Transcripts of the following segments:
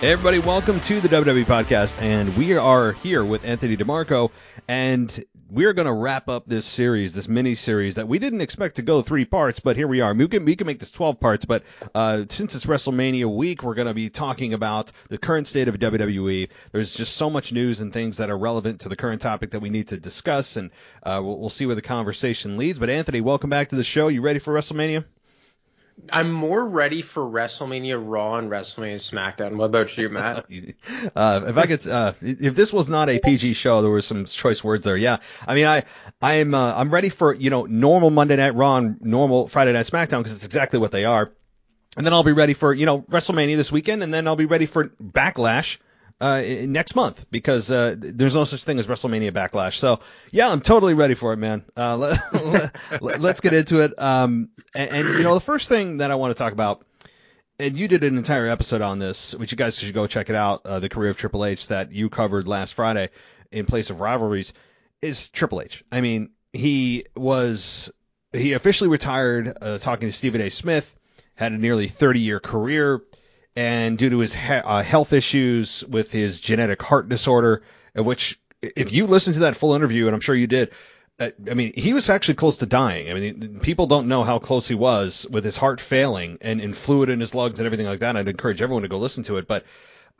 Everybody, welcome to the WWE Podcast, and we are here with Anthony Di Marco, and we're going to wrap up this series, this mini series that we didn't expect to go three parts, but here we are. We can, we can make this 12 parts, but uh, since it's WrestleMania week, we're going to be talking about the current state of WWE. There's just so much news and things that are relevant to the current topic that we need to discuss, and uh, we'll, we'll see where the conversation leads. But Anthony, welcome back to the show. You ready for WrestleMania? I'm more ready for WrestleMania Raw and WrestleMania SmackDown. What about you, Matt? uh, if I could, uh, if this was not a PG show, there were some choice words there. Yeah, I mean, I, I'm, uh, I'm ready for you know normal Monday Night Raw and normal Friday Night SmackDown because it's exactly what they are. And then I'll be ready for you know WrestleMania this weekend, and then I'll be ready for Backlash uh, next month because uh, there's no such thing as WrestleMania Backlash. So yeah, I'm totally ready for it, man. Uh, let, us get into it. Um, and, and you know, the first thing that I want to talk about, and you did an entire episode on this, which you guys should go check it out. Uh, the career of Triple H that you covered last Friday in place of rivalries is Triple H. I mean, he was he officially retired. Uh, talking to Stephen A. Smith, had a nearly 30 year career and due to his he- uh, health issues with his genetic heart disorder, which if you listen to that full interview, and I'm sure you did, uh, I mean, he was actually close to dying. I mean, people don't know how close he was with his heart failing and, and fluid in his lungs and everything like that. I'd encourage everyone to go listen to it, but.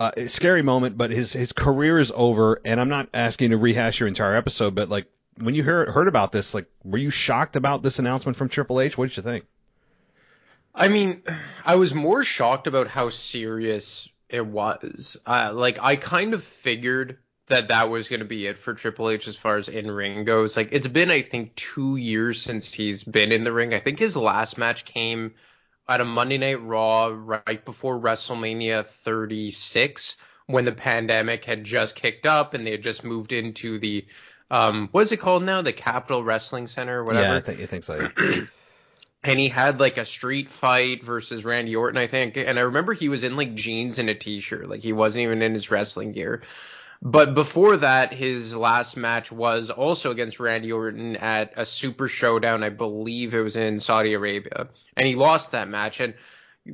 Uh, scary moment, but his his career is over, and I'm not asking you to rehash your entire episode, but like when you heard heard about this, like were you shocked about this announcement from Triple H? What did you think? I mean, I was more shocked about how serious it was. Uh, like, I kind of figured that that was going to be it for Triple H as far as in ring goes. Like, it's been, I think, two years since he's been in the ring. I think his last match came at a Monday Night Raw right before WrestleMania 36 when the pandemic had just kicked up and they had just moved into the, um, what is it called now? The Capitol Wrestling Center or whatever. Yeah, I think, I think so. Yeah. and he had like a street fight versus Randy Orton, I think. And I remember he was in like jeans and a t-shirt, like he wasn't even in his wrestling gear. But before that, his last match was also against Randy Orton at a Super Showdown. I believe it was in Saudi Arabia, and he lost that match. And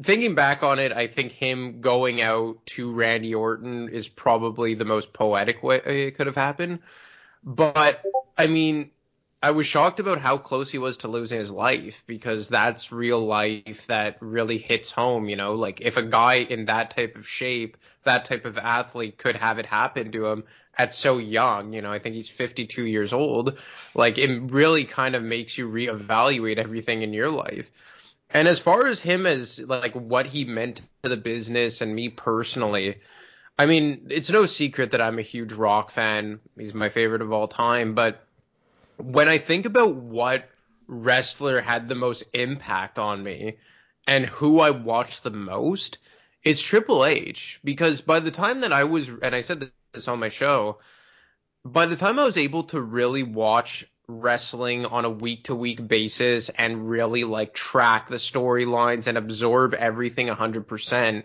thinking back on it, I think him going out to Randy Orton is probably the most poetic way it could have happened. But I mean, I was shocked about how close he was to losing his life because that's real life that really hits home, you know, like if a guy in that type of shape, that type of athlete could have it happen to him at so young, you know, I think he's 52 years old, like it really kind of makes you reevaluate everything in your life. And as far as him as like what he meant to the business and me personally, I mean, it's no secret that I'm a huge rock fan. He's my favorite of all time, but when I think about what wrestler had the most impact on me and who I watched the most, it's Triple H. Because by the time that I was, and I said this on my show, by the time I was able to really watch wrestling on a week to week basis and really like track the storylines and absorb everything 100%,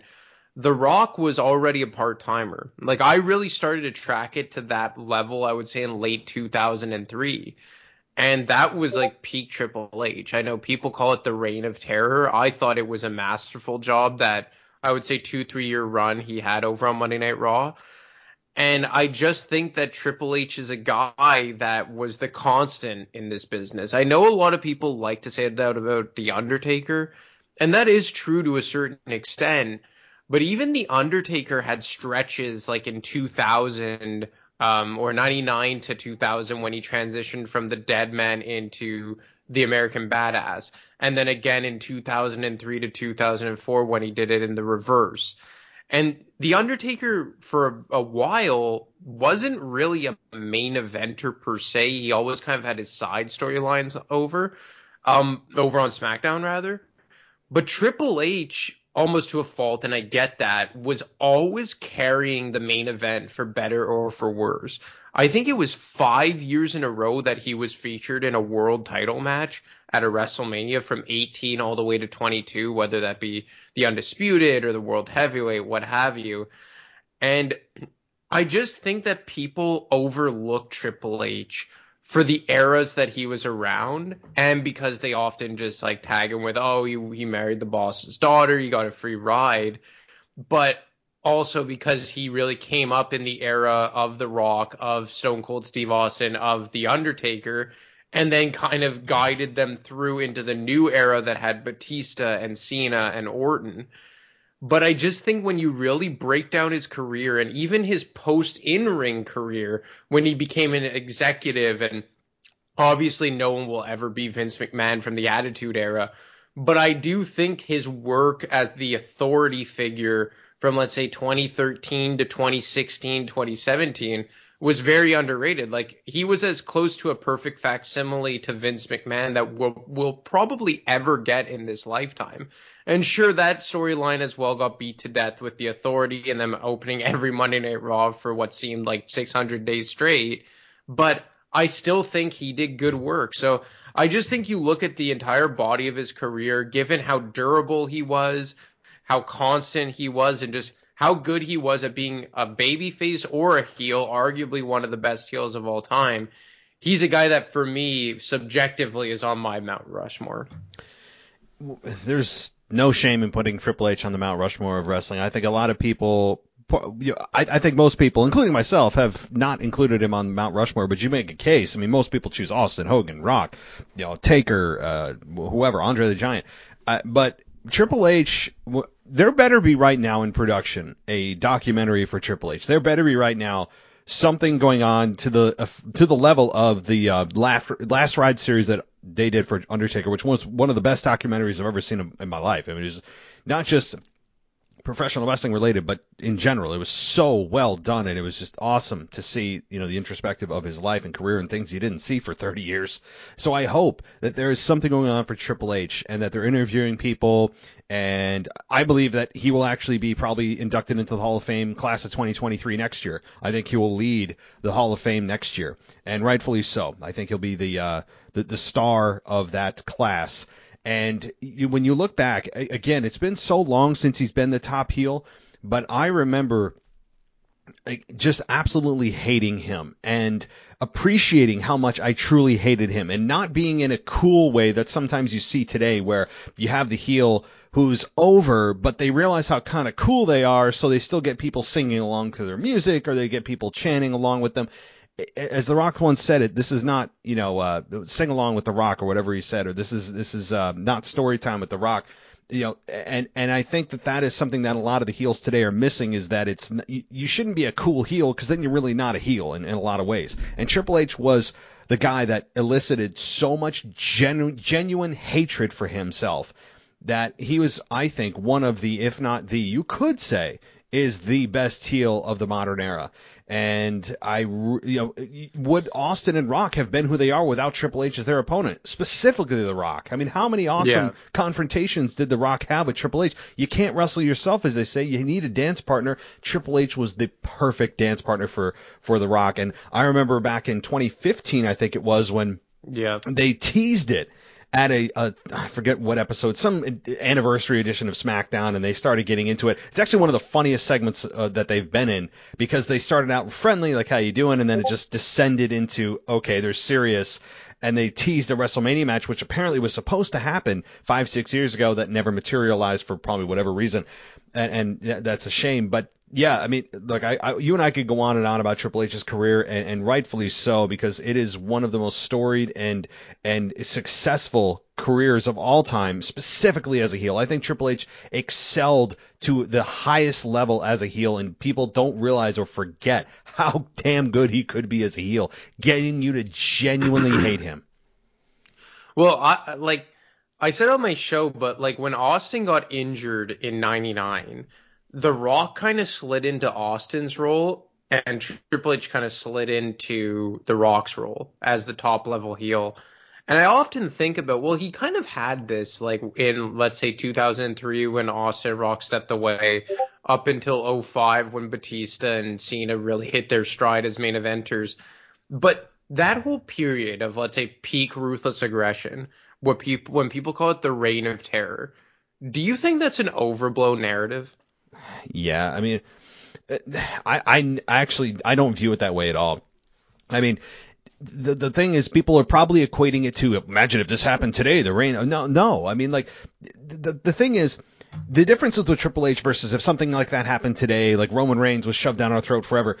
The Rock was already a part timer. Like I really started to track it to that level, I would say in late 2003. And that was like peak Triple H. I know people call it the reign of terror. I thought it was a masterful job that I would say two, three year run he had over on Monday Night Raw. And I just think that Triple H is a guy that was the constant in this business. I know a lot of people like to say that about The Undertaker, and that is true to a certain extent. But even The Undertaker had stretches like in 2000 um, or 99 to 2000 when he transitioned from the Dead Man into the American Badass. And then again in 2003 to 2004 when he did it in the reverse. And The Undertaker for a, a, while wasn't really a main eventer per se. He always kind of had his side storylines over, um, over on SmackDown rather. But Triple H almost to a fault, and I get that, was always carrying the main event for better or for worse. I think it was five years in a row that he was featured in a world title match at a WrestleMania from 18 all the way to 22, whether that be the Undisputed or the World Heavyweight, what have you. And I just think that people overlook Triple H for the eras that he was around and because they often just like tag him with oh he, he married the boss's daughter he got a free ride. But also because he really came up in the era of the rock of stone cold steve austin of the undertaker and then kind of guided them through into the new era that had batista and cena and orton but I just think when you really break down his career and even his post in ring career, when he became an executive, and obviously no one will ever be Vince McMahon from the Attitude Era, but I do think his work as the authority figure from, let's say, 2013 to 2016, 2017 was very underrated. Like he was as close to a perfect facsimile to Vince McMahon that we'll, we'll probably ever get in this lifetime. And sure, that storyline as well got beat to death with the authority and them opening every Monday Night Raw for what seemed like 600 days straight. But I still think he did good work. So I just think you look at the entire body of his career, given how durable he was, how constant he was, and just how good he was at being a babyface or a heel, arguably one of the best heels of all time. He's a guy that, for me, subjectively, is on my Mount Rushmore. There's no shame in putting Triple H on the Mount Rushmore of wrestling. I think a lot of people, I, I think most people, including myself, have not included him on Mount Rushmore. But you make a case. I mean, most people choose Austin, Hogan, Rock, you know, Taker, uh, whoever, Andre the Giant. Uh, but Triple H, there better be right now in production a documentary for Triple H. There better be right now something going on to the uh, to the level of the uh, last last ride series that they did for Undertaker, which was one of the best documentaries I've ever seen in, in my life. I mean, it's not just professional wrestling related, but in general, it was so well done, and it was just awesome to see, you know, the introspective of his life and career and things you didn't see for 30 years. So I hope that there is something going on for Triple H and that they're interviewing people, and I believe that he will actually be probably inducted into the Hall of Fame class of 2023 next year. I think he will lead the Hall of Fame next year, and rightfully so. I think he'll be the uh, the, the star of that class. And you, when you look back, again, it's been so long since he's been the top heel, but I remember just absolutely hating him and appreciating how much I truly hated him and not being in a cool way that sometimes you see today where you have the heel who's over, but they realize how kind of cool they are, so they still get people singing along to their music or they get people chanting along with them as The Rock once said it, this is not you know uh, sing along with The Rock or whatever he said, or this is this is uh, not story time with The Rock. You know, and and I think that that is something that a lot of the heels today are missing is that it's you, shouldn't be a cool heel because then you're really not a heel in, in a lot of ways. And Triple H was the guy that elicited so much genu- genuine hatred for himself that he was, I think, one of the, if not the, you could say, is the best heel of the modern era. And I, you know, would Austin and Rock have been who they are without Triple H as their opponent? Specifically, The Rock. I mean, how many awesome yeah. confrontations did The Rock have with Triple H? You can't wrestle yourself, as they say. You need a dance partner. Triple H was the perfect dance partner for for The Rock. And I remember back in 2015, I think it was when yeah they teased it at a, a I forget what episode, some anniversary edition of SmackDown, and they started getting into it. It's actually one of the funniest segments uh, that they've been in because they started out friendly, like how you doing, and then it just descended into okay, they're serious, and they teased a WrestleMania match, which apparently was supposed to happen five six years ago that never materialized for probably whatever reason, and, and that's a shame, but yeah, I mean, look, I, I, you and I could go on and on about Triple H's career, and, and, rightfully so, because it is one of the most storied and and successful careers of all time, specifically as a heel. I think Triple H excelled to the highest level as a heel, and people don't realize or forget how damn good he could be as a heel, getting you to genuinely hate him. Well, I like I said on my show, but like when Austin got injured in '99 the Rock kind of slid into Austin's role, and Triple H kind of slid into The Rock's role as the top level heel. And I often think about, well, he kind of had this like in, let's say 2003 when Austin Rock stepped away up until 05 when Batista and Cena really hit their stride as main eventers. But that whole period of, let's say, peak ruthless aggression, what people, when people call it the reign of terror, do you think that's an overblown narrative? Yeah, I mean, uh, I, I actually I don't view it that way at all. I mean, the the thing is, people are probably equating it to imagine if this happened today, the reign No, no. I mean, like the the thing is, the difference with Triple H versus if something like that happened today, like Roman Reigns was shoved down our throat forever.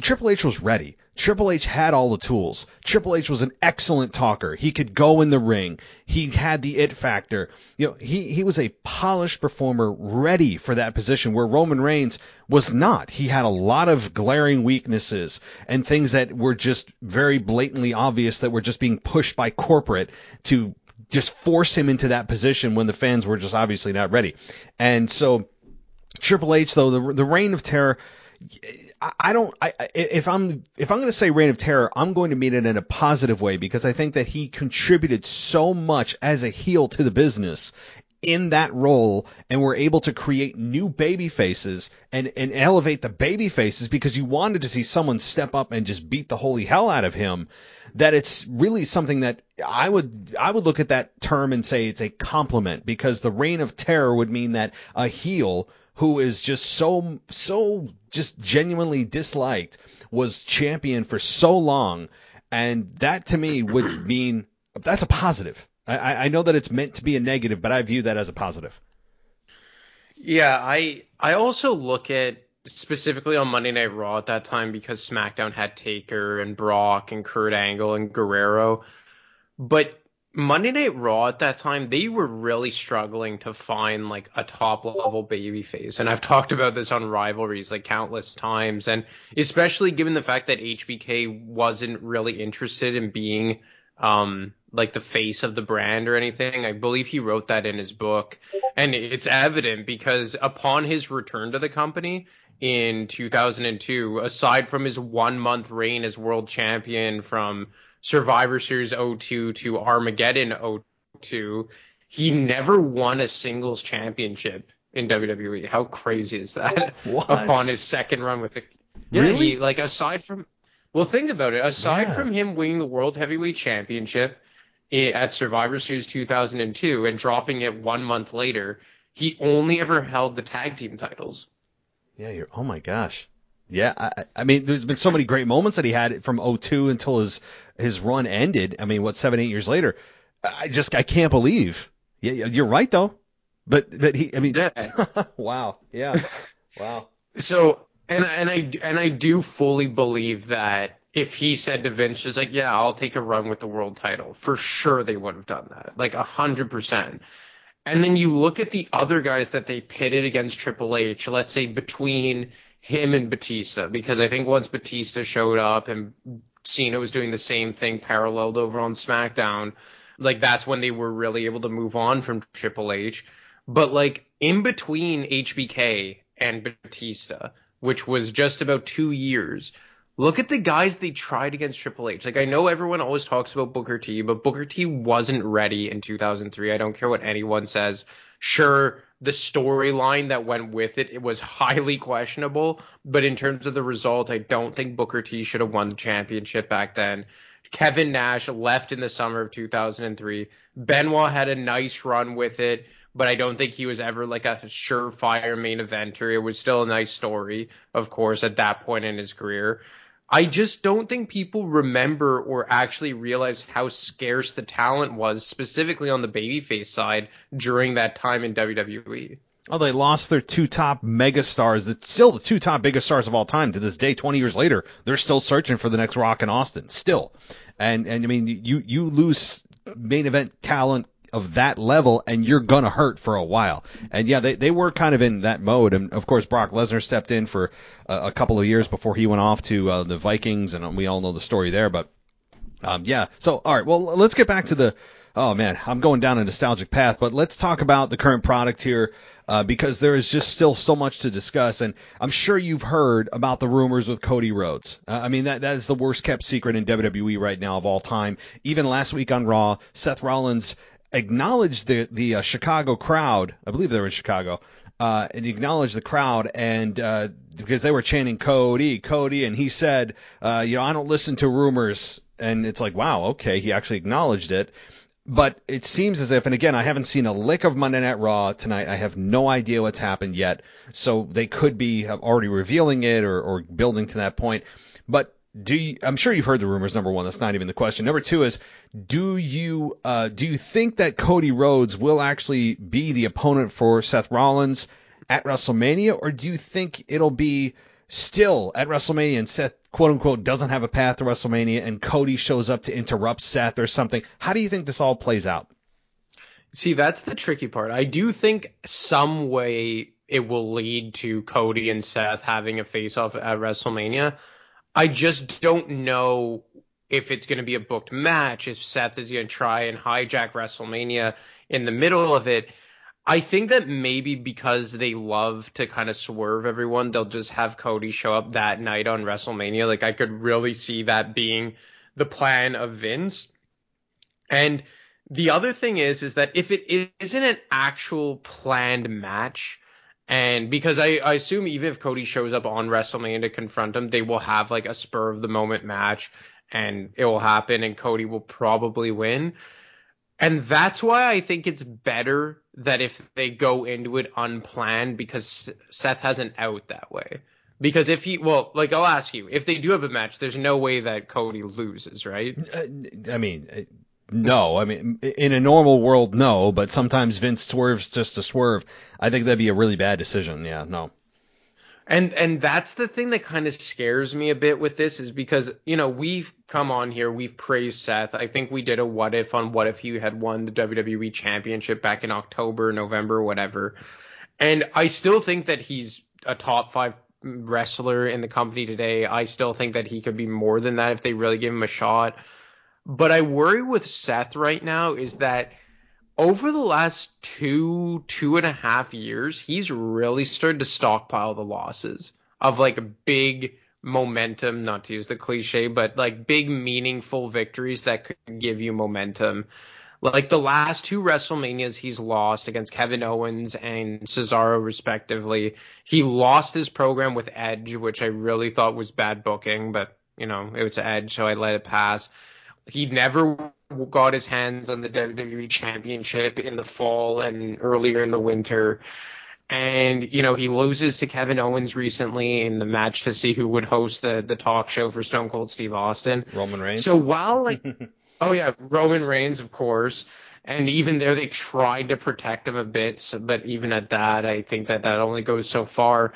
Triple H was ready. Triple H had all the tools. Triple H was an excellent talker. He could go in the ring. He had the it factor. You know, he, he was a polished performer ready for that position where Roman Reigns was not. He had a lot of glaring weaknesses and things that were just very blatantly obvious that were just being pushed by corporate to just force him into that position when the fans were just obviously not ready. And so Triple H though, the, the reign of terror, I don't. I, if I'm if I'm going to say Reign of Terror, I'm going to mean it in a positive way because I think that he contributed so much as a heel to the business in that role, and were able to create new baby faces and and elevate the baby faces because you wanted to see someone step up and just beat the holy hell out of him. That it's really something that I would I would look at that term and say it's a compliment because the Reign of Terror would mean that a heel who is just so so just genuinely disliked was champion for so long, and that to me would mean that's a positive. I, I know that it's meant to be a negative, but I view that as a positive. Yeah, I I also look at specifically on Monday Night Raw at that time because SmackDown had Taker and Brock and Kurt Angle and Guerrero, but Monday Night Raw at that time, they were really struggling to find like a top level baby face. And I've talked about this on rivalries like countless times. And especially given the fact that HBK wasn't really interested in being um like the face of the brand or anything. I believe he wrote that in his book. And it's evident because upon his return to the company in 2002, aside from his one month reign as world champion from Survivor Series 02 to Armageddon 02, he never won a singles championship in WWE. How crazy is that? What? Upon his second run with the yeah, Really? he, like aside from well, think about it. Aside Yeah. from him winning the World Heavyweight Championship at Survivor Series 2002 and dropping it one month later, he only ever held the tag team titles. Yeah, you're. Oh my gosh. Yeah, I, I- mean, there's been so many great moments that he had from 02 until his his run ended. I mean, what seven, eight years later? I just I can't believe. Yeah, yeah, you're right though. But but he, I mean, Yeah. wow, yeah, wow. So and and I and I do fully believe that if he said to Vince, just like, yeah, I'll take a run with the world title, for sure they would have done that, like a hundred percent. And then you look at the other guys that they pitted against Triple H, let's say between him and Batista, because I think once Batista showed up and Cena was doing the same thing paralleled over on SmackDown, like that's when they were really able to move on from Triple H. But like in between HBK and Batista, which was just about two years, look at the guys they tried against Triple H. Like I know everyone always talks about Booker T, but Booker T wasn't ready in 2003. I don't care what anyone says. Sure, the storyline that went with it, it was highly questionable, but in terms of the result, I don't think Booker T should have won the championship back then. Kevin Nash left in the summer of 2003. Benoit had a nice run with it, but I don't think he was ever like a surefire main eventer. It was still a nice story, of course, at that point in his career. I just don't think people remember or actually realize how scarce the talent was, specifically on the babyface side during that time in. WWE. Oh, they lost their two top megastars. That's still the two top biggest stars of all time to this day. Twenty years later, they're still searching for the next Rock in Austin. Still, and and I mean, you you lose main event talent of that level, and you're gonna hurt for a while. And yeah, they they were kind of in that mode. And of course, Brock Lesnar stepped in for a, a couple of years before he went off to uh, the Vikings, and we all know the story there. But um, yeah. So, all right. Well, let's get back to the oh man, I'm going down a nostalgic path. But let's talk about the current product here. Uh, because there is just still so much to discuss, and I'm sure you've heard about the rumors with Cody Rhodes. Uh, I mean, that that is the worst kept secret in WWE right now of all time. Even last week on Raw, Seth Rollins acknowledged the the uh, Chicago crowd. I believe they were in Chicago. Uh, and acknowledged the crowd, and uh, because they were chanting Cody, Cody, and he said, uh, you know, I don't listen to rumors, and it's like, wow, okay, he actually acknowledged it. But it seems as if, and again, I haven't seen a lick of Monday Night Raw tonight. I have no idea what's happened yet. So they could be already revealing it or, or building to that point. But do you, I'm sure you've heard the rumors. Number one, that's not even the question. Number two is, do you uh, do you think that Cody Rhodes will actually be the opponent for Seth Rollins at WrestleMania, or do you think it'll be still at WrestleMania and Seth quote unquote doesn't have a path to WrestleMania and Cody shows up to interrupt Seth or something? How do you think this all plays out? See, that's the tricky part. I do think some way it will lead to Cody and Seth having a face off at WrestleMania. I just don't know if it's going to be a booked match, if Seth is going to try and hijack WrestleMania in the middle of it. I think that maybe because they love to kind of swerve everyone, they'll just have Cody show up that night on WrestleMania. Like I could really see that being the plan of Vince. And the other thing is, is that if it isn't an actual planned match, and because I, I assume even if Cody shows up on WrestleMania to confront him, they will have like a spur of the moment match and it will happen and Cody will probably win. And that's why I think it's better that if they go into it unplanned because Seth has an out that way. Because if he, well, like I'll ask you, if they do have a match, there's no way that Cody loses, right? Uh, I mean, uh, no, I mean, in a normal world, no, but sometimes Vince swerves just to swerve. I think that'd be a really bad decision. Yeah, no. And and that's the thing that kind of scares me a bit with this is because you know we've come on here we've praised Seth. I think we did a what if on what if he had won the WWE Championship back in October, November, whatever. And I still think that he's a top five wrestler in the company today. I still think that he could be more than that if they really give him a shot. But I worry with Seth right now is that over the last two, two and a half years, he's really started to stockpile the losses of like big momentum, not to use the cliche, but like big meaningful victories that could give you momentum. Like the last two WrestleManias he's lost against Kevin Owens and Cesaro respectively. He lost his program with Edge, which I really thought was bad booking, but you know, it was Edge, so I let it pass. He never got his hands on the WWE Championship in the fall and earlier in the winter. And, you know, he loses to Kevin Owens recently in the match to see who would host the, the talk show for Stone Cold Steve Austin. Roman Reigns. So while, like, oh, yeah, Roman Reigns, of course. And even there, they tried to protect him a bit. So, but even at that, I think that that only goes so far.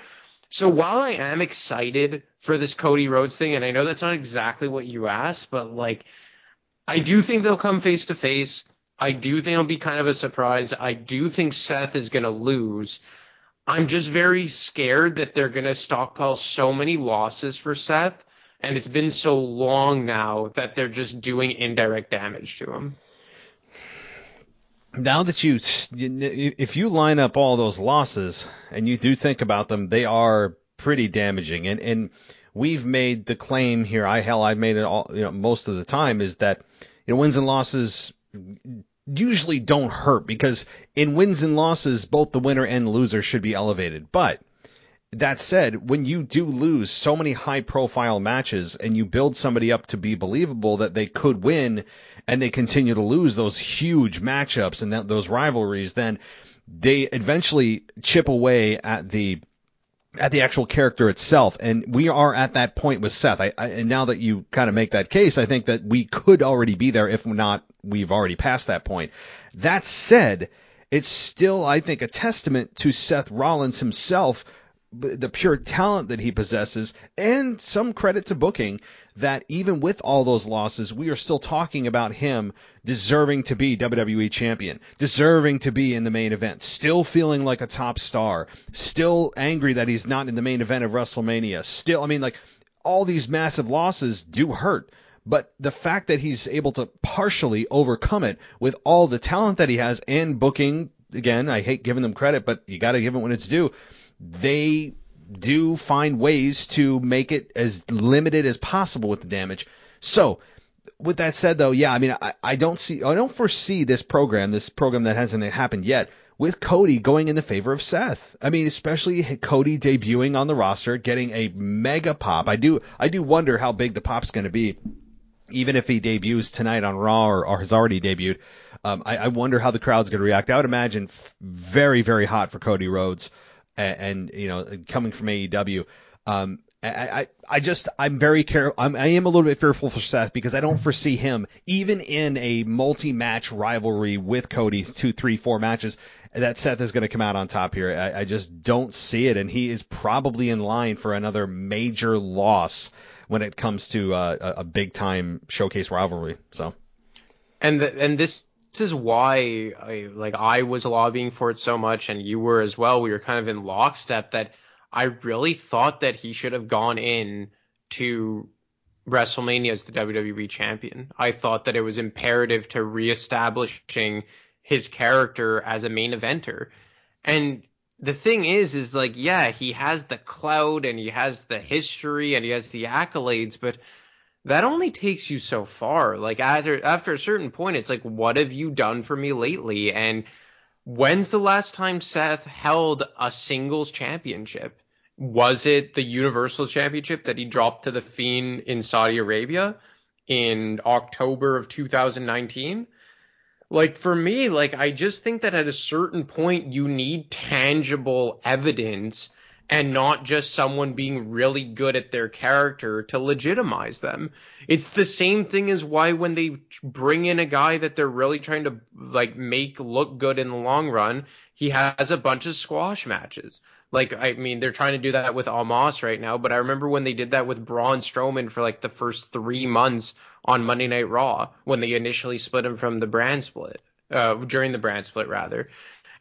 So while I am excited for this Cody Rhodes thing, and I know that's not exactly what you asked, but like, I do think they'll come face to face. I do think it'll be kind of a surprise. I do think Seth is going to lose. I'm just very scared that they're going to stockpile so many losses for Seth, and it's been so long now that they're just doing indirect damage to him. Now that you, if you line up all those losses and you do think about them, they are pretty damaging. And and we've made the claim here. I hell, I've made it all, you know, most of the time is that you know, wins and losses usually don't hurt because in wins and losses, both the winner and loser should be elevated. But that said, when you do lose so many high profile matches and you build somebody up to be believable that they could win and they continue to lose those huge matchups and that, those rivalries, then they eventually chip away at the at the actual character itself. And we are at that point with Seth. I, I, and now that you kind of make that case, I think that we could already be there. If not, we've already passed that point. That said, it's still, I think, a testament to Seth Rollins himself the pure talent that he possesses, and some credit to booking that even with all those losses, we are still talking about him deserving to be WWE champion, deserving to be in the main event, still feeling like a top star, still angry that he's not in the main event of WrestleMania. Still, I mean, like all these massive losses do hurt. But the fact that he's able to partially overcome it with all the talent that he has and booking, again, I hate giving them credit, but you got to give it when it's due. They do find ways to make it as limited as possible with the damage. So, with that said, though, yeah, I mean, I, I don't see, I don't foresee this program, this program that hasn't happened yet, with Cody going in the favor of Seth. I mean, especially Cody debuting on the roster, getting a mega pop. I do, I do wonder how big the pop's going to be, even if he debuts tonight on Raw or, or has already debuted. Um, I, I wonder how the crowd's going to react. I would imagine f- very, very hot for Cody Rhodes, and, and you know, coming from AEW. Um, I, I, just I'm very careful. I'm, I am a little bit fearful for Seth because I don't foresee him even in a multi-match rivalry with Cody, two, three, four matches that Seth is going to come out on top here. I, I just don't see it, and he is probably in line for another major loss when it comes to uh, a, a big-time showcase rivalry. So, and the, and this this is why I like I was lobbying for it so much, and you were as well. We were kind of in lockstep that I really thought that he should have gone in to WrestleMania as the WWE champion. I thought that it was imperative to reestablishing his character as a main eventer. And the thing is, is like, yeah, he has the clout and he has the history and he has the accolades, but that only takes you so far. Like after after a certain point, it's like, what have you done for me lately? And When's the last time Seth held a singles championship? Was it the Universal Championship that he dropped to the Fiend in Saudi Arabia in October of 2019? Like for me, like I just think that at a certain point you need tangible evidence and not just someone being really good at their character to legitimize them. It's the same thing as why when they bring in a guy that they're really trying to like make look good in the long run, he has a bunch of squash matches. Like I mean, they're trying to do that with Omos right now, but I remember when they did that with Braun Strowman for like the first three months on Monday Night Raw when they initially split him from the brand split, uh, during the brand split rather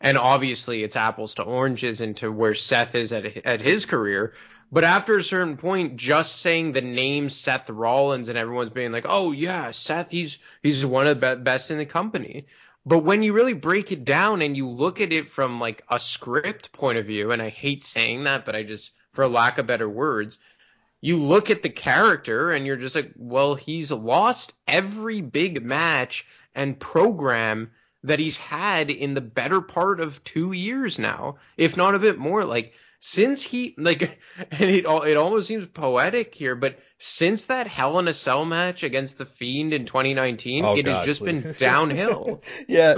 and obviously it's apples to oranges into where Seth is at at his career. But after a certain point, just saying the name Seth Rollins and everyone's being like, "Oh yeah, Seth, he's he's one of the best in the company." But when you really break it down and you look at it from like a script point of view, and I hate saying that, but I just, for lack of better words, you look at the character and you're just like, well, he's lost every big match and program that he's had in the better part of two years now, if not a bit more. Like since he like, and it all it almost seems poetic here, but since that Hell in a Cell match against the Fiend in 2019, oh, it God, has just please. been downhill. yeah,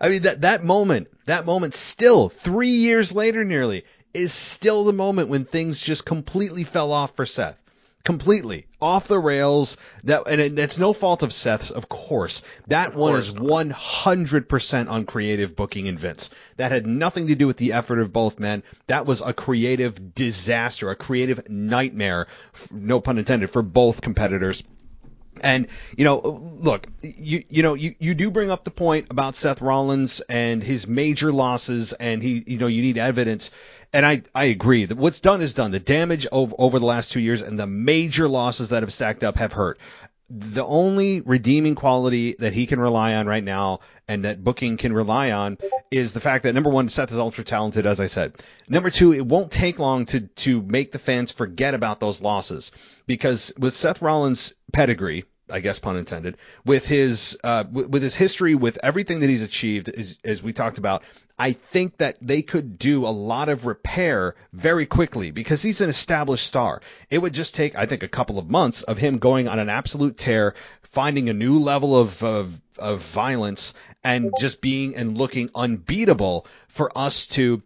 I mean that that moment, that moment, still three years later, nearly is still the moment when things just completely fell off for Seth completely off the rails. That and it, it's no fault of Seth's, of course. That of one is one hundred percent on creative booking and Vince. That had nothing to do with the effort of both men. That was a creative disaster, a creative nightmare, no pun intended, for both competitors. And you know, look, you you know, you, you do bring up the point about Seth Rollins and his major losses, and he, you know, you need evidence and I, I agree that what's done is done. The damage over, over the last two years and the major losses that have stacked up have hurt. The only redeeming quality that he can rely on right now and that booking can rely on is the fact that number one, Seth is ultra talented, as I said. Number two, it won't take long to, to make the fans forget about those losses because with Seth Rollins' pedigree, I guess pun intended, with his uh, w- with his history, with everything that he's achieved, as, as we talked about, I think that they could do a lot of repair very quickly because he's an established star. It would just take, I think, a couple of months of him going on an absolute tear, finding a new level of, of, of violence, and just being and looking unbeatable for us to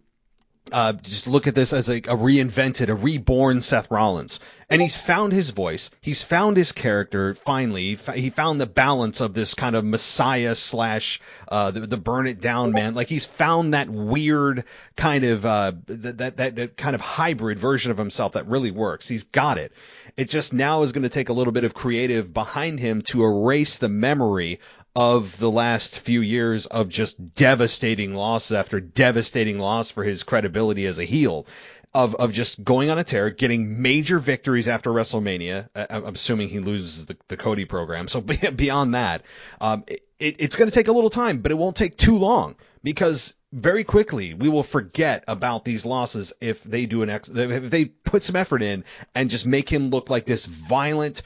uh, just look at this as a, a, reinvented, a reborn Seth Rollins. And he's found his voice. He's found his character finally. He found the balance of this kind of messiah slash uh, the, the burn it down man. Like he's found that weird kind of uh, that, that that kind of hybrid version of himself that really works. He's got it. It just now is going to take a little bit of creative behind him to erase the memory of the last few years of just devastating loss after devastating loss for his credibility as a heel of of just going on a tear, getting major victories after WrestleMania. I'm assuming he loses the, the Cody program. So beyond that, um, it, it's going to take a little time, but it won't take too long because very quickly we will forget about these losses if they do an ex if they put some effort in and just make him look like this violent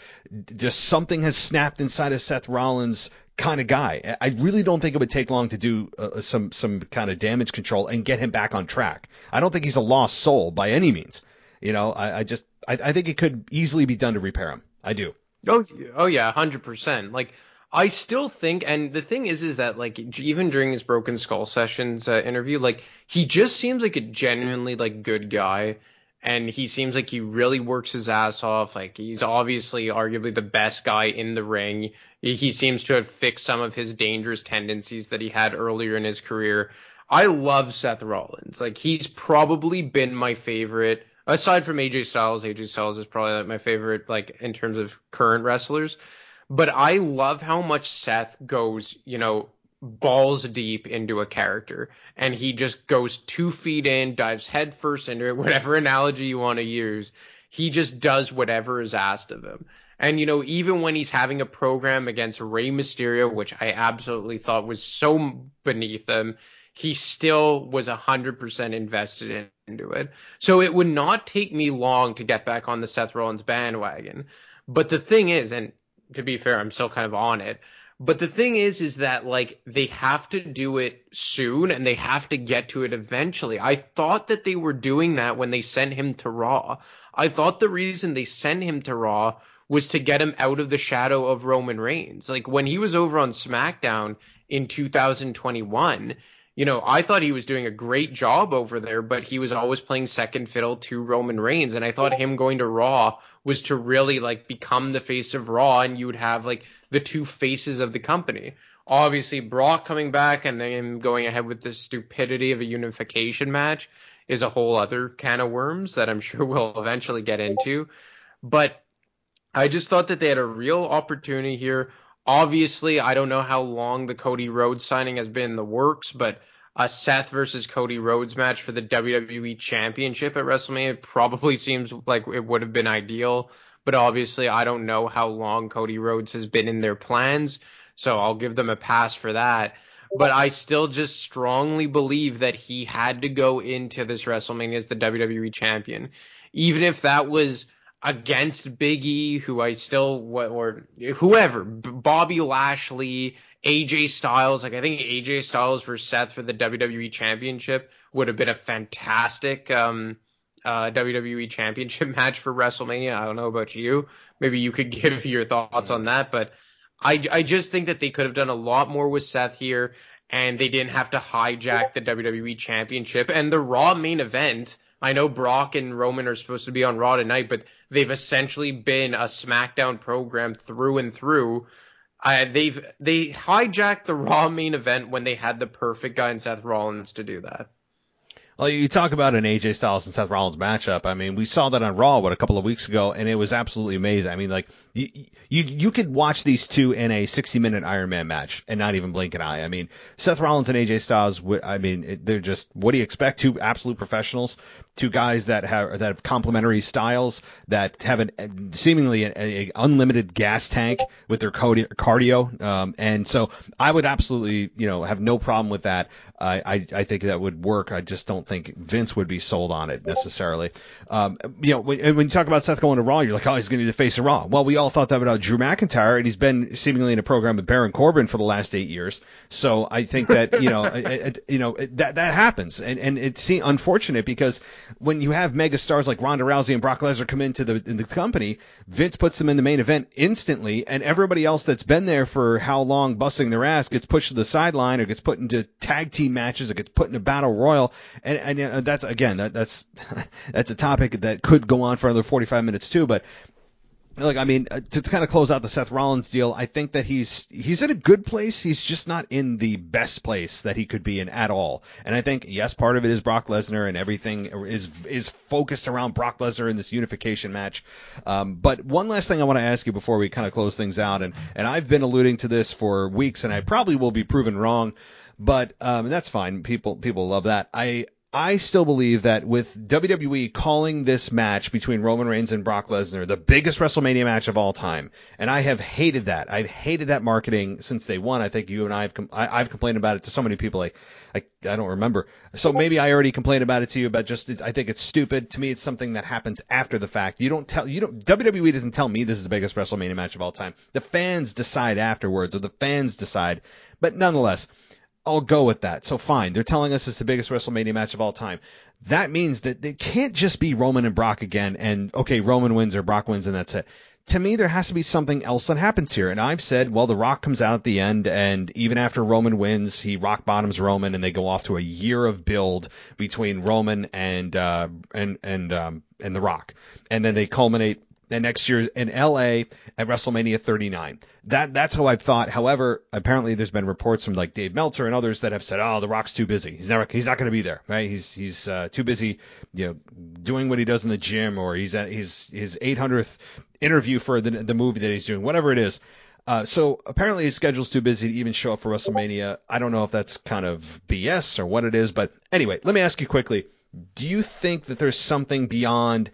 just something has snapped inside of Seth Rollins kind of guy. I really don't think it would take long to do uh, some some kind of damage control and get him back on track. I don't think he's a lost soul by any means. You know, I, I just I, I think it could easily be done to repair him. I do. Oh, oh yeah, hundred percent. Like I still think, and the thing is, is that like even during his Broken Skull sessions uh, interview, like he just seems like a genuinely like good guy and he seems like he really works his ass off. Like he's obviously arguably the best guy in the ring. He seems to have fixed some of his dangerous tendencies that he had earlier in his career. I love Seth Rollins. Like he's probably been my favorite aside from AJ Styles. AJ Styles is probably like my favorite like in terms of current wrestlers. But I love how much Seth goes, you know, balls deep into a character and he just goes two feet in, dives headfirst into it, whatever analogy you want to use. He just does whatever is asked of him. And, you know, even when he's having a program against Rey Mysterio, which I absolutely thought was so beneath him, he still was 100% invested in, into it. So it would not take me long to get back on the Seth Rollins bandwagon. But the thing is, and to be fair, I'm still kind of on it. But the thing is, is that like they have to do it soon and they have to get to it eventually. I thought that they were doing that when they sent him to Raw. I thought the reason they sent him to Raw was to get him out of the shadow of Roman Reigns. Like when he was over on SmackDown in 2021, you know, I thought he was doing a great job over there, but he was always playing second fiddle to Roman Reigns. And I thought him going to Raw was to really like become the face of Raw and you would have like the two faces of the company. Obviously, Brock coming back and then going ahead with the stupidity of a unification match is a whole other can of worms that I'm sure we'll eventually get into. But I just thought that they had a real opportunity here. Obviously, I don't know how long the Cody Rhodes signing has been in the works, but a Seth versus Cody Rhodes match for the WWE Championship at WrestleMania probably seems like it would have been ideal but obviously I don't know how long Cody Rhodes has been in their plans, so I'll give them a pass for that. But I still just strongly believe that he had to go into this WrestleMania as the WWE champion, even if that was against Big E, who I still or whoever, Bobby Lashley, AJ Styles. Like I think AJ Styles versus Seth for the WWE Championship would have been a fantastic um, uh, WWE Championship match for WrestleMania. I don't know about you. Maybe you could give your thoughts on that, but I, I just think that they could have done a lot more with Seth here, and they didn't have to hijack the WWE Championship and the Raw main event. I know Brock and Roman are supposed to be on Raw tonight, but they've essentially been a SmackDown program through and through. Uh, they've they hijacked the Raw main event when they had the perfect guy in Seth Rollins to do that. Well, you talk about an AJ Styles and Seth Rollins matchup. I mean, we saw that on Raw what a couple of weeks ago, and it was absolutely amazing. I mean, like you you, you could watch these two in a 60 minute Iron Man match and not even blink an eye. I mean, Seth Rollins and AJ Styles. I mean, they're just what do you expect? Two absolute professionals, two guys that have that have complementary styles that have an seemingly an unlimited gas tank with their cardio. Um, and so I would absolutely you know have no problem with that. I, I, I think that would work. I just don't think Vince would be sold on it necessarily. Um, you know, when, when you talk about Seth going to Raw, you're like, oh, he's going to be the face of Raw. Well, we all thought that about Drew McIntyre, and he's been seemingly in a program with Baron Corbin for the last eight years. So I think that you know, it, it, you know that that happens, and and it's unfortunate because when you have mega stars like Ronda Rousey and Brock Lesnar come into the in the company, Vince puts them in the main event instantly, and everybody else that's been there for how long busting their ass gets pushed to the sideline or gets put into tag team matches. It gets put in a battle royal, and and know, that's again that that's that's a topic that could go on for another 45 minutes too. But like I mean, uh, to, to kind of close out the Seth Rollins deal, I think that he's he's in a good place. He's just not in the best place that he could be in at all. And I think yes, part of it is Brock Lesnar and everything is is focused around Brock Lesnar in this unification match. Um, but one last thing I want to ask you before we kind of close things out, and and I've been alluding to this for weeks, and I probably will be proven wrong, but um, that's fine. People people love that. I I still believe that with WWE calling this match between Roman Reigns and Brock Lesnar the biggest WrestleMania match of all time, and I have hated that. I've hated that marketing since day one. I think you and I have com- I, have complained about it to so many people. I, I I don't remember. So maybe I already complained about it to you, but just I think it's stupid. To me, it's something that happens after the fact. You don't tell you don't WWE doesn't tell me this is the biggest WrestleMania match of all time. The fans decide afterwards, or the fans decide. But nonetheless I'll go with that. So fine, they're telling us it's the biggest WrestleMania match of all time. That means that it can't just be Roman and Brock again, and okay, Roman wins or Brock wins, and that's it. To me, there has to be something else that happens here. And I've said, well, The Rock comes out at the end, and even after Roman wins, he rock bottoms Roman, and they go off to a year of build between Roman and uh, and and um, and The Rock, and then they culminate and next year in LA at WrestleMania 39. That that's how I've thought. However, apparently there's been reports from like Dave Meltzer and others that have said, "Oh, The Rock's too busy. He's never he's not going to be there. Right? He's he's uh, too busy, you know, doing what he does in the gym, or he's at his his 800th interview for the the movie that he's doing, whatever it is." Uh, so apparently his schedule's too busy to even show up for WrestleMania. I don't know if that's kind of BS or what it is, but anyway, let me ask you quickly: Do you think that there's something beyond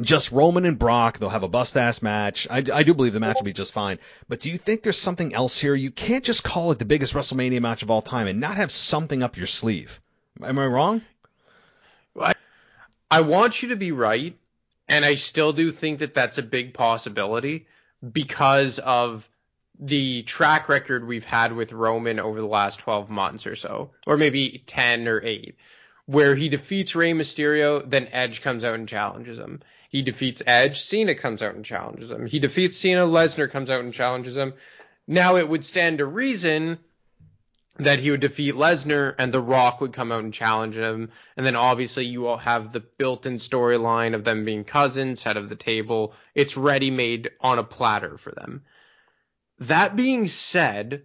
just Roman and Brock. They'll have a bust ass match. I, I do believe the match will be just fine. But do you think there's something else here? You can't just call it the biggest WrestleMania match of all time and not have something up your sleeve. Am I wrong? I, I want you to be right, and I still do think that that's a big possibility because of the track record we've had with Roman over the last 12 months or so, or maybe 10 or 8, where he defeats Rey Mysterio, then Edge comes out and challenges him. He defeats Edge. Cena comes out and challenges him. He defeats Cena. Lesnar comes out and challenges him. Now it would stand to reason that he would defeat Lesnar and The Rock would come out and challenge him. And then obviously you all have the built in storyline of them being cousins, head of the table. It's ready made on a platter for them. That being said,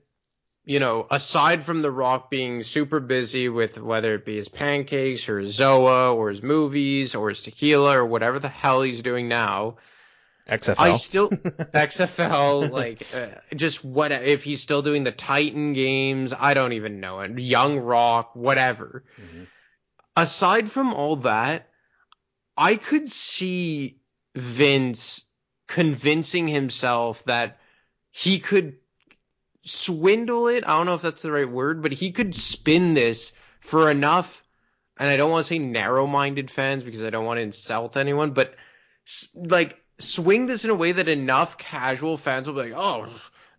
you know, aside from The Rock being super busy with whether it be his pancakes or his Zoa or his movies or his tequila or whatever the hell he's doing now, XFL. I still XFL like uh, just what if he's still doing the Titan games? I don't even know it. Young Rock, whatever. Mm-hmm. Aside from all that, I could see Vince convincing himself that he could swindle it. I don't know if that's the right word, but he could spin this for enough. And I don't want to say narrow-minded fans because I don't want to insult anyone, but like swing this in a way that enough casual fans will be like, "Oh,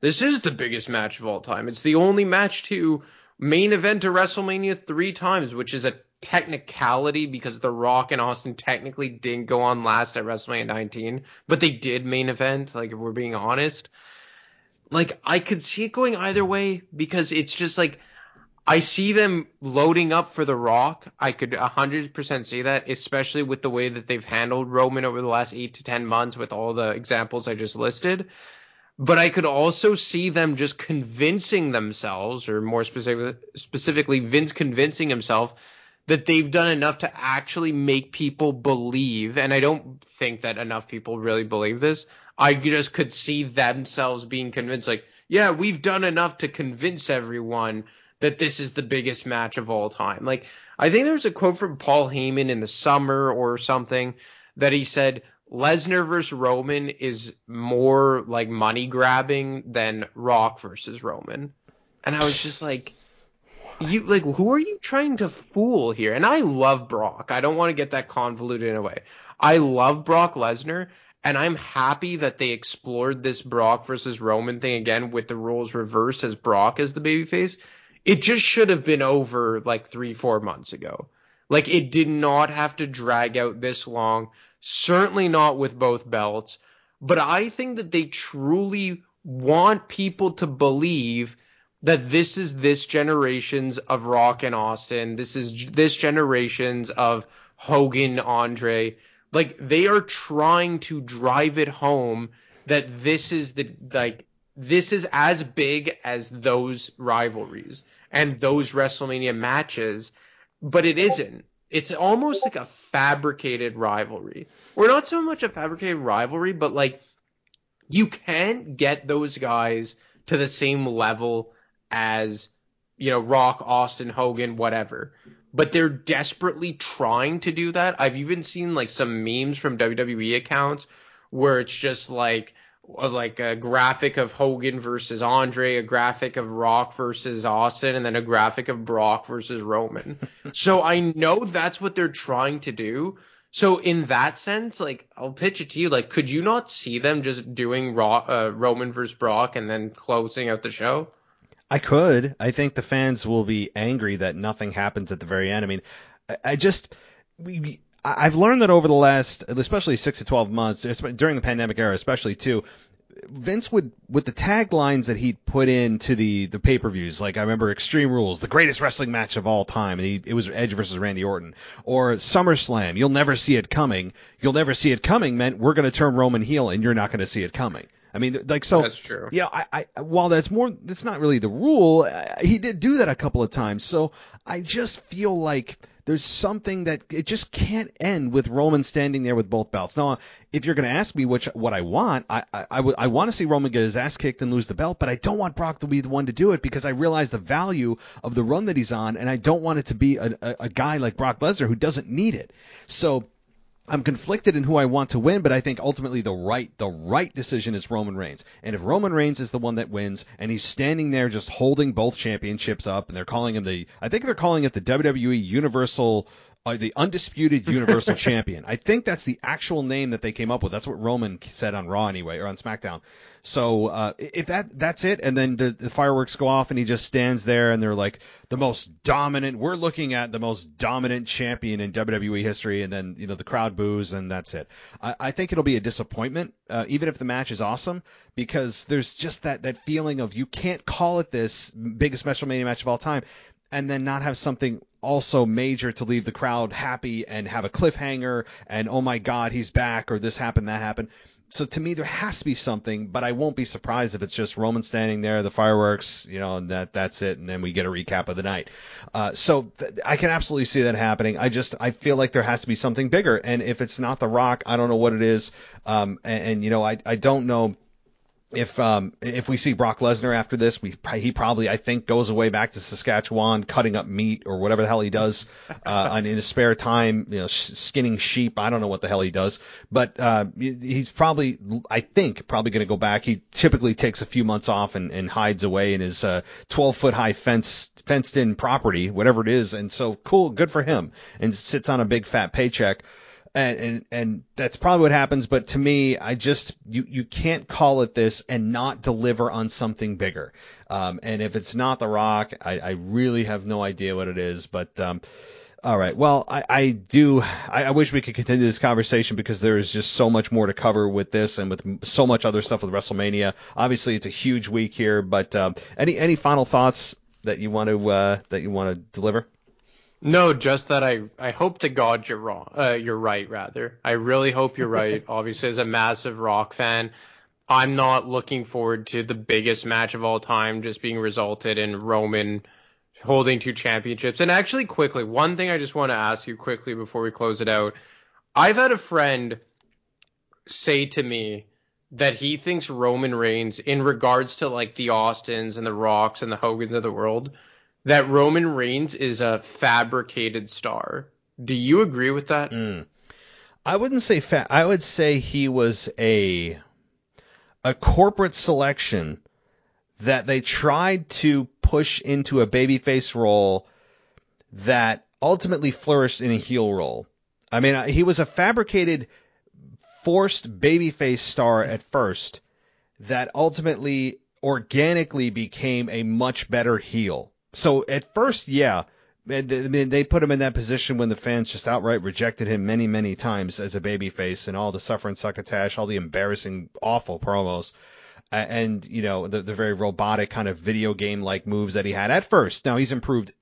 this is the biggest match of all time. It's the only match to main event to WrestleMania three times, which is a technicality because The Rock and Austin technically didn't go on last at WrestleMania 19, but they did main event. Like if we're being honest, like I could see it going either way because it's just like I see them loading up for The Rock. I could 100% see that, especially with the way that they've handled Roman over the last 8 to 10 months with all the examples I just listed. But I could also see them just convincing themselves, or more specific, specifically, Vince convincing himself that they've done enough to actually make people believe. And I don't think that enough people really believe this. I just could see themselves being convinced, like, yeah, we've done enough to convince everyone that this is the biggest match of all time. Like, I think there was a quote from Paul Heyman in the summer or something that he said Lesnar versus Roman is more like money grabbing than Rock versus Roman. And I was just like, you like who are you trying to fool here? And I love Brock. I don't want to get that convoluted in a way. I love Brock Lesnar and I'm happy that they explored this Brock versus Roman thing again with the roles reversed as Brock as the babyface. It just should have been over like three, four months ago. Like it did not have to drag out this long. Certainly not with both belts. But I think that they truly want people to believe that this is this generation's of Rock and Austin. This is this generation's of Hogan, Andre Like they are trying to drive it home that this is the like this is as big as those rivalries and those WrestleMania matches, but it isn't. It's almost like a fabricated rivalry. Or not so much a fabricated rivalry, but like you can't get those guys to the same level as you know Rock, Austin, Hogan, whatever. But they're desperately trying to do that. I've even seen like some memes from WWE accounts where it's just like like a graphic of Hogan versus Andre, a graphic of Rock versus Austin, and then a graphic of Brock versus Roman. so I know that's what they're trying to do. So in that sense, like I'll pitch it to you, like could you not see them just doing Raw, uh, Roman versus Brock and then closing out the show? I could. I think the fans will be angry that nothing happens at the very end. I mean, I, I just we, I've learned that over the last, especially six to twelve months, during the pandemic era, especially too. Vince would with the taglines that he'd put into the the pay per views, like I remember Extreme Rules, the greatest wrestling match of all time, and he, it was Edge versus Randy Orton, or SummerSlam, you'll never see it coming. You'll never see it coming meant we're going to turn Roman heel, and you're not going to see it coming. I mean, like so. That's true. Yeah, I, I while that's more, that's not really the rule. Uh, he did do that a couple of times, so I just feel like there's something that it just can't end with Roman standing there with both belts. Now, if you're going to ask me which what I want, I I, I, w- I want to see Roman get his ass kicked and lose the belt, but I don't want Brock to be the one to do it because I realize the value of the run that he's on, and I don't want it to be a, a, a guy like Brock Lesnar who doesn't need it. So I'm conflicted in who I want to win, but I think ultimately the right the right decision is Roman Reigns. And if Roman Reigns is the one that wins, and he's standing there just holding both championships up, and they're calling him the I think they're calling it the WWE Universal uh, the undisputed Universal Champion. I think that's the actual name that they came up with. That's what Roman said on Raw anyway, or on SmackDown. So uh, if that that's it, and then the, the fireworks go off, and he just stands there, and they're like the most dominant. We're looking at the most dominant champion in WWE history, and then you know the crowd boos, and that's it. I, I think it'll be a disappointment, uh, even if the match is awesome, because there's just that that feeling of you can't call it this biggest special WrestleMania match of all time and then not have something also major to leave the crowd happy and have a cliffhanger and oh my god he's back or this happened that happened so to me there has to be something but i won't be surprised if it's just roman standing there the fireworks you know and that that's it and then we get a recap of the night. Uh, so th- i can absolutely see that happening. I just i feel like there has to be something bigger and if it's not the rock i don't know what it is. Um, and, and you know i i don't know if um if we see Brock Lesnar after this, we he probably I think goes away back to Saskatchewan, cutting up meat or whatever the hell he does uh, in his spare time, you know, skinning sheep. I don't know what the hell he does, but uh, he's probably I think probably going to go back. He typically takes a few months off and, and hides away in his uh, 12 foot high fence fenced in property, whatever it is, and so cool, good for him, and sits on a big fat paycheck and, and and that's probably what happens. But to me, I just you you can't call it this and not deliver on something bigger. Um, and if it's not The Rock, I, I really have no idea what it is. But um, all right, well, I, I do. I, I wish we could continue this conversation because there is just so much more to cover with this and with so much other stuff with WrestleMania. Obviously, it's a huge week here. But um, any any final thoughts that you want to uh, that you want to deliver? No, just that I I hope to God you're wrong. Uh, you're right, rather. I really hope you're right. Obviously, as a massive Rock fan, I'm not looking forward to the biggest match of all time just being resulted in Roman holding two championships. And actually, quickly, one thing I just want to ask you quickly before we close it out. I've had a friend say to me that he thinks Roman Reigns, in regards to like the Austins and the Rocks and the Hogans of the world, that Roman Reigns is a fabricated star. Do you agree with that? Mm. I wouldn't say fa- I would say he was a a corporate selection that they tried to push into a babyface role that ultimately flourished in a heel role. I mean, he was a fabricated, forced babyface star at first that ultimately organically became a much better heel. So at first, yeah, I mean, they put him in that position when the fans just outright rejected him many, many times as a babyface and all the suffer and succotash, all the embarrassing, awful promos, and you know the, the very robotic kind of video game like moves that he had at first. Now he's improved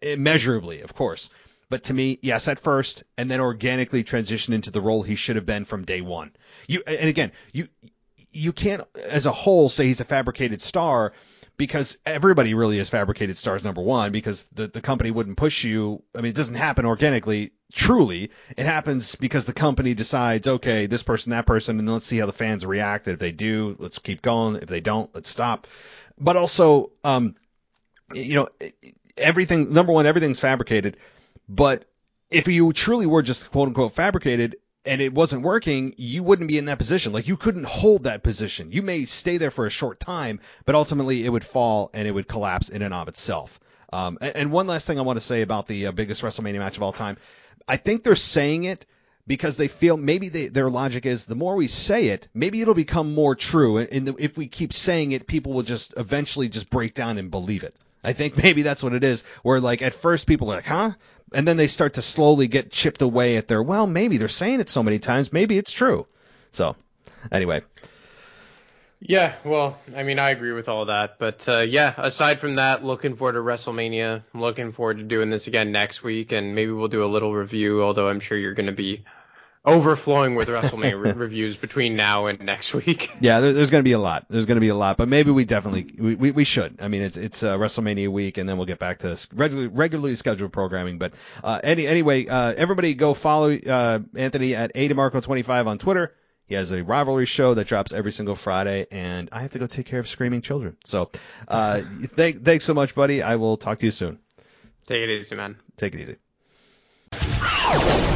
immeasurably, of course, But to me, yes, at first, and then organically transition into the role he should have been from day one. You and again, you you can't as a whole say he's a fabricated star because everybody really is fabricated stars number one because the, the company wouldn't push you. I mean it doesn't happen organically. Truly it happens because the company decides okay this person that person and let's see how the fans react. If they do let's keep going. If they don't let's stop. But also um you know everything number one everything's fabricated. But if you truly were just quote unquote fabricated and it wasn't working, you wouldn't be in that position. Like you couldn't hold that position. You may stay there for a short time, but ultimately it would fall and it would collapse in and of itself. Um, and, and, one last thing I want to say about the uh, biggest WrestleMania match of all time, I think they're saying it because they feel maybe they, their logic is the more we say it, maybe it'll become more true. And if we keep saying it, people will just eventually just break down and believe it. I think maybe that's what it is. Where like at first people are like, huh? And then they start to slowly get chipped away at their, well, maybe they're saying it so many times, maybe it's true. So, anyway. Yeah, well, I mean, I agree with all that, but uh, yeah. Aside from that, looking forward to WrestleMania. I'm looking forward to doing this again next week, and maybe we'll do a little review. Although I'm sure you're going to be overflowing with WrestleMania re- reviews between now and next week. Yeah, there, there's going to be a lot. There's going to be a lot, but maybe we definitely we, we, we should. I mean, it's it's uh, WrestleMania week, and then we'll get back to regularly, regularly scheduled programming. But uh, any anyway, uh, everybody go follow uh, Anthony at ADeMarco25 on Twitter. He has a rivalry show that drops every single Friday, and I have to go take care of screaming children. So, uh, thank, thanks so much, buddy. I will talk to you soon. Take it easy, man. Take it easy.